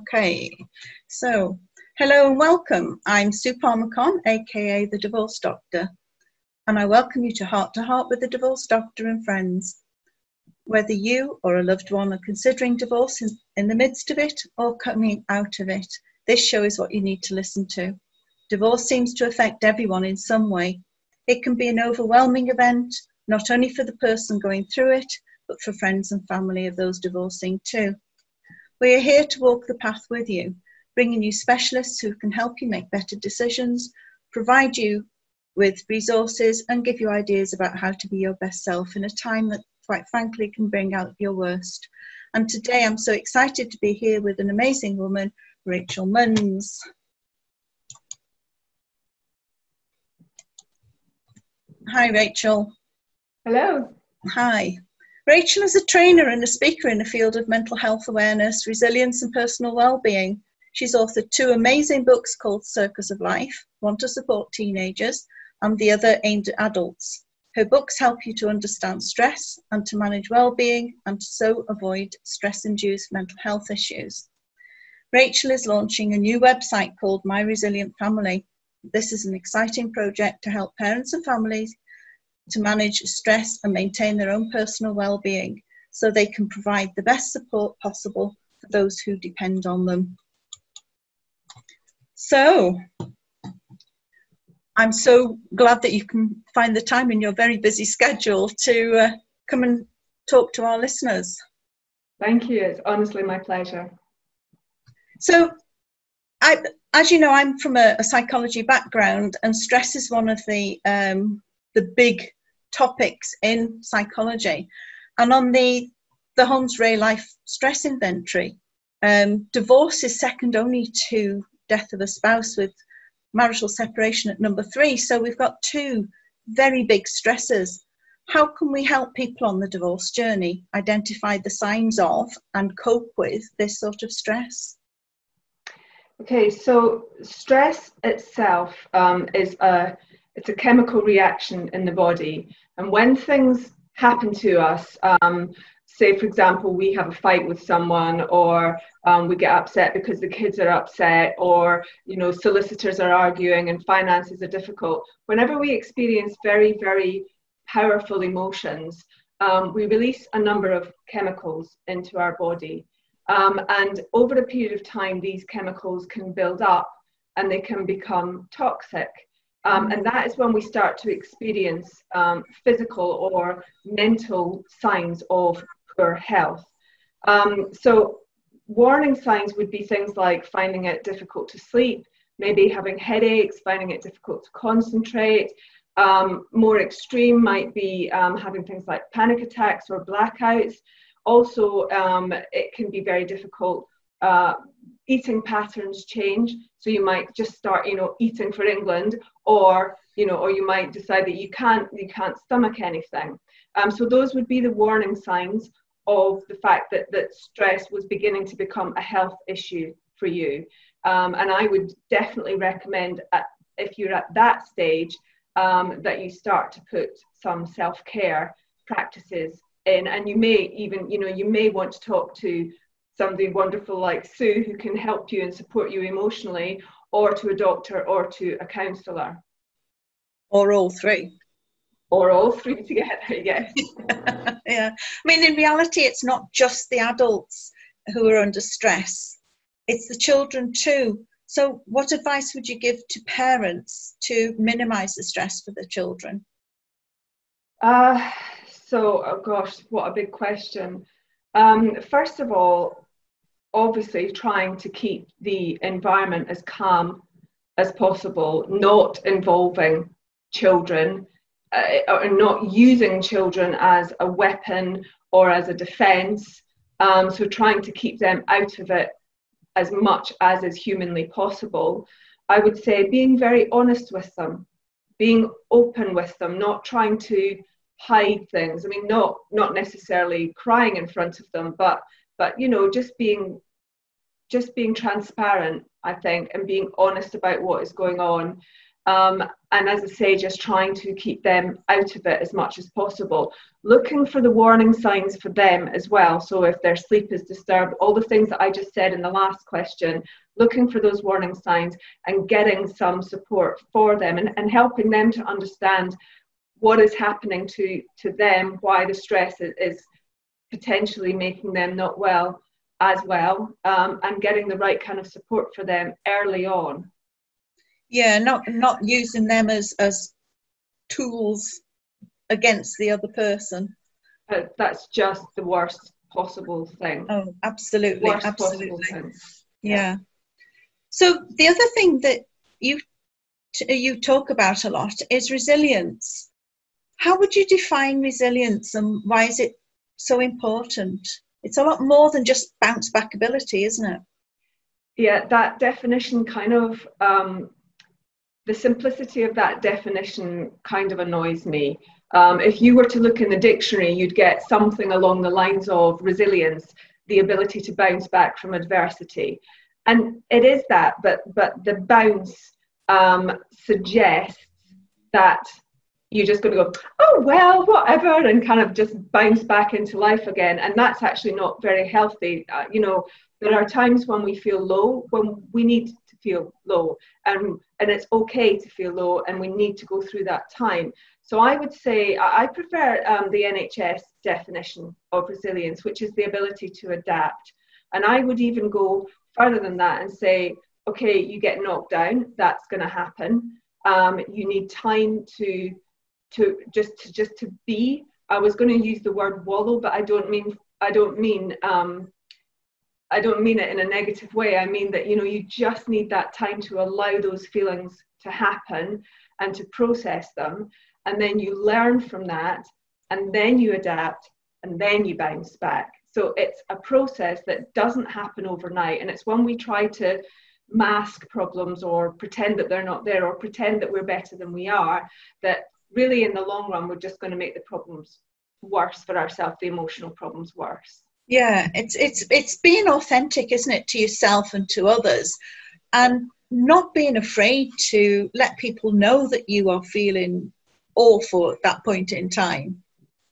Okay, so hello and welcome. I'm Sue Palmer-Conn, aka the Divorce Doctor, and I welcome you to Heart to Heart with the Divorce Doctor and friends. Whether you or a loved one are considering divorce in, in the midst of it or coming out of it, this show is what you need to listen to. Divorce seems to affect everyone in some way. It can be an overwhelming event, not only for the person going through it, but for friends and family of those divorcing too. We are here to walk the path with you, bringing you specialists who can help you make better decisions, provide you with resources, and give you ideas about how to be your best self in a time that, quite frankly, can bring out your worst. And today I'm so excited to be here with an amazing woman, Rachel Munns. Hi, Rachel. Hello. Hi. Rachel is a trainer and a speaker in the field of mental health awareness, resilience, and personal well-being. She's authored two amazing books called Circus of Life, one to support teenagers and the other aimed at adults. Her books help you to understand stress and to manage well-being and so avoid stress-induced mental health issues. Rachel is launching a new website called My Resilient Family. This is an exciting project to help parents and families to manage stress and maintain their own personal well-being so they can provide the best support possible for those who depend on them. So, I'm so glad that you can find the time in your very busy schedule to uh, come and talk to our listeners. Thank you. It's honestly my pleasure. So, I, as you know, I'm from a, a psychology background, and stress is one of the um, the big topics in psychology. And on the, the Holmes Rahe Life Stress Inventory, um, divorce is second only to death of a spouse with marital separation at number three. So we've got two very big stresses. How can we help people on the divorce journey identify the signs of and cope with this sort of stress? Okay, so stress itself um, is a it's a chemical reaction in the body. And when things happen to us, um, say for example, we have a fight with someone, or um, we get upset because the kids are upset, or you know, solicitors are arguing and finances are difficult. Whenever we experience very, very powerful emotions, um, we release a number of chemicals into our body. Um, and over a period of time, these chemicals can build up and they can become toxic. Um, and that is when we start to experience um, physical or mental signs of poor health. Um, so, warning signs would be things like finding it difficult to sleep, maybe having headaches, finding it difficult to concentrate. Um, more extreme might be um, having things like panic attacks or blackouts. Also, um, it can be very difficult uh, eating patterns change. So you might just start you know eating for england or you know or you might decide that you can't you can't stomach anything. Um, so those would be the warning signs of the fact that that stress was beginning to become a health issue for you. Um, and i would definitely recommend at, if you're at that stage um, that you start to put some self-care practices in. And you may even you know you may want to talk to somebody wonderful like Sue who can help you and support you emotionally, or to a doctor or to a counsellor. Or all three. Or all three together, yes. yeah. I mean, in reality, it's not just the adults who are under stress, it's the children too. So, what advice would you give to parents to minimize the stress for the children? Uh, so, oh gosh, what a big question. Um, first of all, obviously trying to keep the environment as calm as possible, not involving children uh, or not using children as a weapon or as a defense. Um, so trying to keep them out of it as much as is humanly possible. I would say being very honest with them, being open with them, not trying to hide things. I mean, not not necessarily crying in front of them, but but you know, just being just being transparent, I think, and being honest about what is going on. Um, and as I say, just trying to keep them out of it as much as possible. Looking for the warning signs for them as well. So if their sleep is disturbed, all the things that I just said in the last question, looking for those warning signs and getting some support for them and, and helping them to understand what is happening to, to them, why the stress is, is potentially making them not well as well, um, and getting the right kind of support for them early on. Yeah not not using them as as tools against the other person. Uh, that's just the worst possible thing. Oh absolutely worst absolutely. yeah. yeah. So the other thing that you you talk about a lot is resilience how would you define resilience and why is it so important it's a lot more than just bounce back ability isn't it yeah that definition kind of um, the simplicity of that definition kind of annoys me. Um, if you were to look in the dictionary, you'd get something along the lines of resilience, the ability to bounce back from adversity. And it is that, but, but the bounce um, suggests that you're just going to go, oh, well, whatever, and kind of just bounce back into life again. And that's actually not very healthy. Uh, you know, there are times when we feel low, when we need to feel low and and it's okay to feel low and we need to go through that time so i would say i prefer um, the nhs definition of resilience which is the ability to adapt and i would even go further than that and say okay you get knocked down that's going to happen um, you need time to to just to just to be i was going to use the word wallow but i don't mean i don't mean um, I don't mean it in a negative way. I mean that you know you just need that time to allow those feelings to happen and to process them, and then you learn from that, and then you adapt, and then you bounce back. So it's a process that doesn't happen overnight, and it's when we try to mask problems or pretend that they're not there or pretend that we're better than we are that really in the long run we're just going to make the problems worse for ourselves the emotional problems worse. Yeah it's it's it's being authentic isn't it to yourself and to others? And not being afraid to let people know that you are feeling awful at that point in time.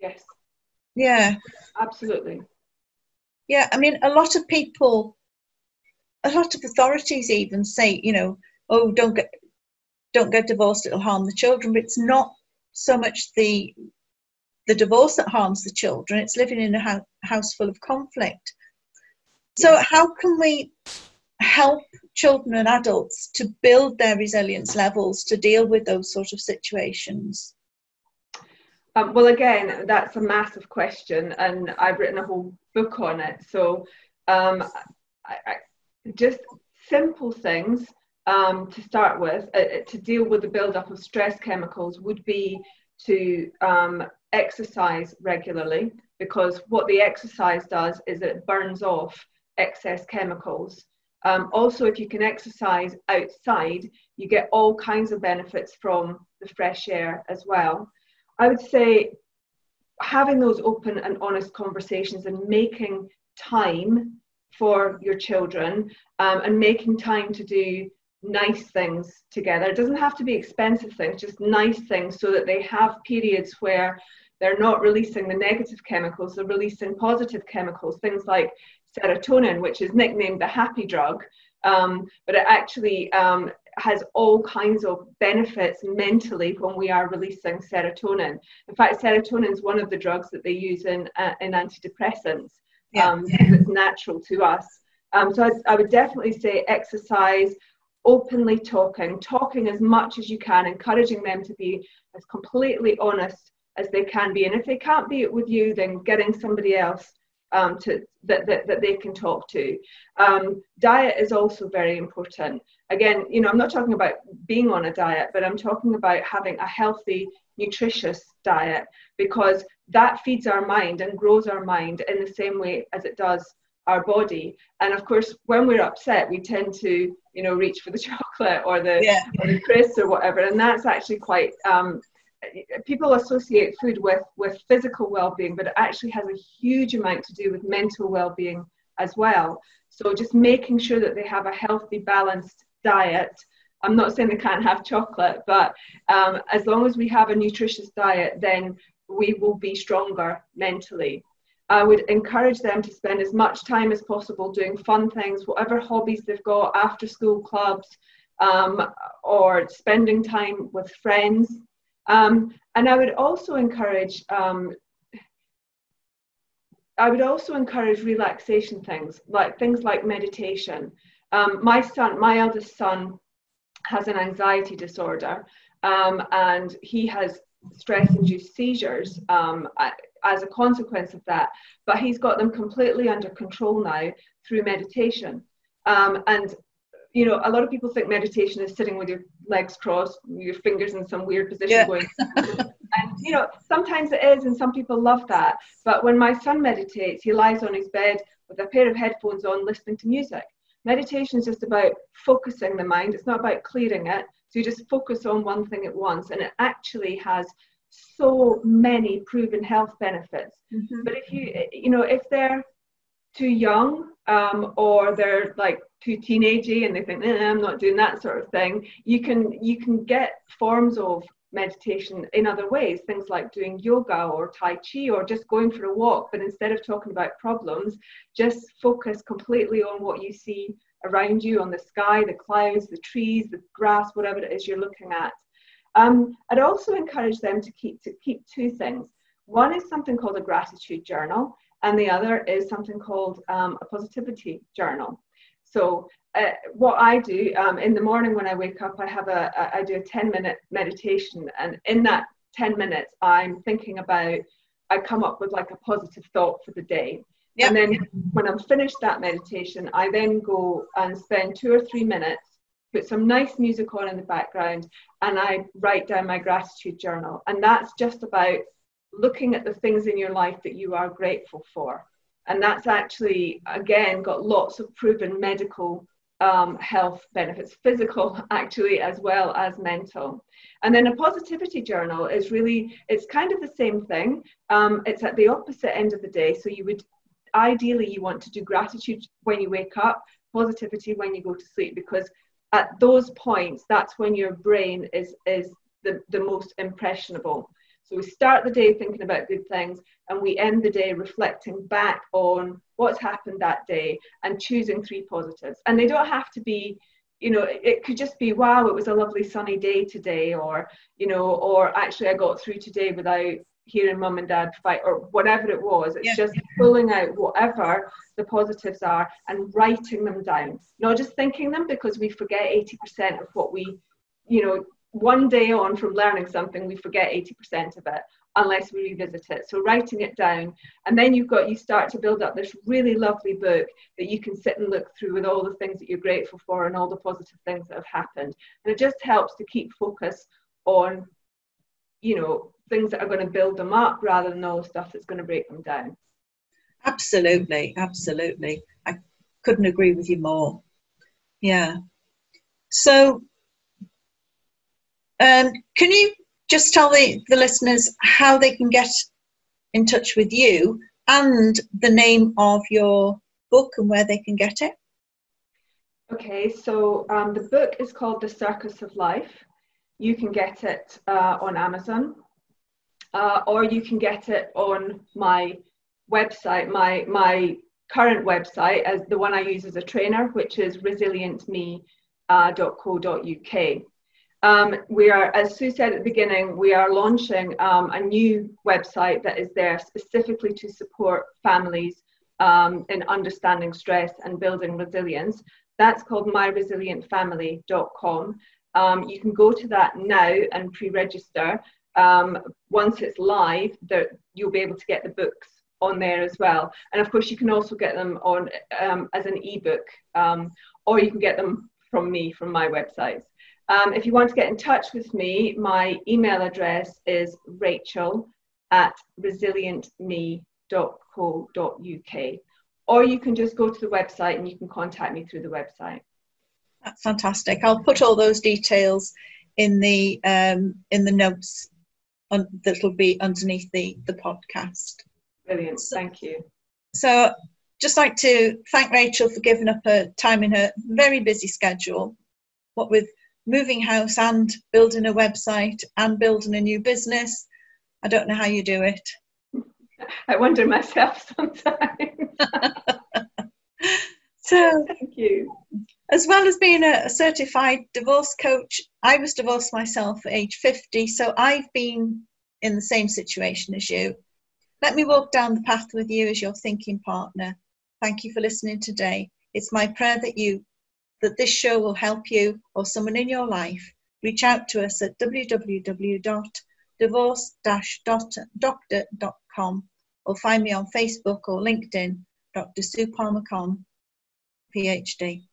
Yes. Yeah. Absolutely. Yeah i mean a lot of people a lot of authorities even say you know oh don't get don't get divorced it'll harm the children but it's not so much the the divorce that harms the children, it's living in a ho- house full of conflict. So, yes. how can we help children and adults to build their resilience levels to deal with those sort of situations? Um, well, again, that's a massive question, and I've written a whole book on it. So, um, I, I, just simple things um, to start with uh, to deal with the buildup of stress chemicals would be to um, exercise regularly because what the exercise does is it burns off excess chemicals. Um, also, if you can exercise outside, you get all kinds of benefits from the fresh air as well. I would say having those open and honest conversations and making time for your children um, and making time to do nice things together. It doesn't have to be expensive things, just nice things so that they have periods where they're not releasing the negative chemicals, they're releasing positive chemicals, things like serotonin, which is nicknamed the happy drug, um, but it actually um, has all kinds of benefits mentally when we are releasing serotonin. In fact, serotonin is one of the drugs that they use in, uh, in antidepressants. Yeah. Um, it's natural to us. Um, so I, I would definitely say exercise, openly talking, talking as much as you can, encouraging them to be as completely honest as they can be. And if they can't be it with you, then getting somebody else um, to that, that, that they can talk to. Um, diet is also very important. Again, you know, I'm not talking about being on a diet, but I'm talking about having a healthy, nutritious diet because that feeds our mind and grows our mind in the same way as it does our body. And of course, when we're upset, we tend to, you know, reach for the chocolate or the, yeah. or the crisps or whatever. And that's actually quite um, people associate food with with physical well-being but it actually has a huge amount to do with mental well-being as well so just making sure that they have a healthy balanced diet I'm not saying they can't have chocolate, but um, as long as we have a nutritious diet, then we will be stronger mentally. I would encourage them to spend as much time as possible doing fun things, whatever hobbies they've got, after school clubs, um, or spending time with friends. Um, and I would also encourage um, I would also encourage relaxation things, like things like meditation. Um, my son, my eldest son, has an anxiety disorder, um, and he has stress-induced seizures um, as a consequence of that. But he's got them completely under control now through meditation. Um, and you know, a lot of people think meditation is sitting with your legs crossed, your fingers in some weird position yeah. going. and you know, sometimes it is, and some people love that. But when my son meditates, he lies on his bed with a pair of headphones on, listening to music. Meditation is just about focusing the mind. It's not about clearing it. So you just focus on one thing at once, and it actually has so many proven health benefits. Mm-hmm. But if you, you know, if they're too young um, or they're like too teenagey and they think eh, i'm not doing that sort of thing you can you can get forms of meditation in other ways things like doing yoga or tai chi or just going for a walk but instead of talking about problems just focus completely on what you see around you on the sky the clouds the trees the grass whatever it is you're looking at um, i'd also encourage them to keep to keep two things one is something called a gratitude journal and the other is something called um, a positivity journal. So uh, what I do um, in the morning when I wake up, I have a, a I do a 10 minute meditation, and in that 10 minutes, I'm thinking about I come up with like a positive thought for the day. Yep. And then when I'm finished that meditation, I then go and spend two or three minutes, put some nice music on in the background, and I write down my gratitude journal. And that's just about looking at the things in your life that you are grateful for. And that's actually, again, got lots of proven medical um, health benefits, physical actually, as well as mental. And then a positivity journal is really, it's kind of the same thing. Um, it's at the opposite end of the day. So you would, ideally, you want to do gratitude when you wake up, positivity when you go to sleep, because at those points, that's when your brain is, is the, the most impressionable. So we start the day thinking about good things and we end the day reflecting back on what's happened that day and choosing three positives. And they don't have to be, you know, it could just be, wow, it was a lovely sunny day today, or, you know, or actually I got through today without hearing mum and dad fight or whatever it was. It's just pulling out whatever the positives are and writing them down, not just thinking them because we forget 80% of what we, you know, one day on from learning something, we forget 80% of it unless we revisit it. So writing it down, and then you've got you start to build up this really lovely book that you can sit and look through with all the things that you're grateful for and all the positive things that have happened. And it just helps to keep focus on, you know, things that are going to build them up rather than all the stuff that's going to break them down. Absolutely, absolutely. I couldn't agree with you more. Yeah. So um, can you just tell the, the listeners how they can get in touch with you and the name of your book and where they can get it? Okay, so um, the book is called The Circus of Life. You can get it uh, on Amazon uh, or you can get it on my website, my, my current website, as the one I use as a trainer, which is resilientme.co.uk. Uh, um, we are, as Sue said at the beginning, we are launching um, a new website that is there specifically to support families um, in understanding stress and building resilience. That's called myresilientfamily.com. Um, you can go to that now and pre-register. Um, once it's live, there, you'll be able to get the books on there as well. And of course, you can also get them on um, as an ebook, or you can get them from me from my websites. Um, if you want to get in touch with me, my email address is rachel at resilientme.co.uk. Or you can just go to the website and you can contact me through the website. That's fantastic. I'll put all those details in the um, in the notes on, that'll be underneath the the podcast. Brilliant. Thank you. So, just like to thank Rachel for giving up her time in her very busy schedule. What with moving house and building a website and building a new business. I don't know how you do it. I wonder myself sometimes. so, thank you. As well as being a, certified divorce coach, I was divorced myself at age 50, so I've been in the same situation as you. Let me walk down the path with you as your thinking partner. Thank you for listening today. It's my prayer that you that this show will help you or someone in your life. Reach out to us at www.divorce-doctor.com or find me on Facebook or LinkedIn, Dr. Sue Palmer PhD.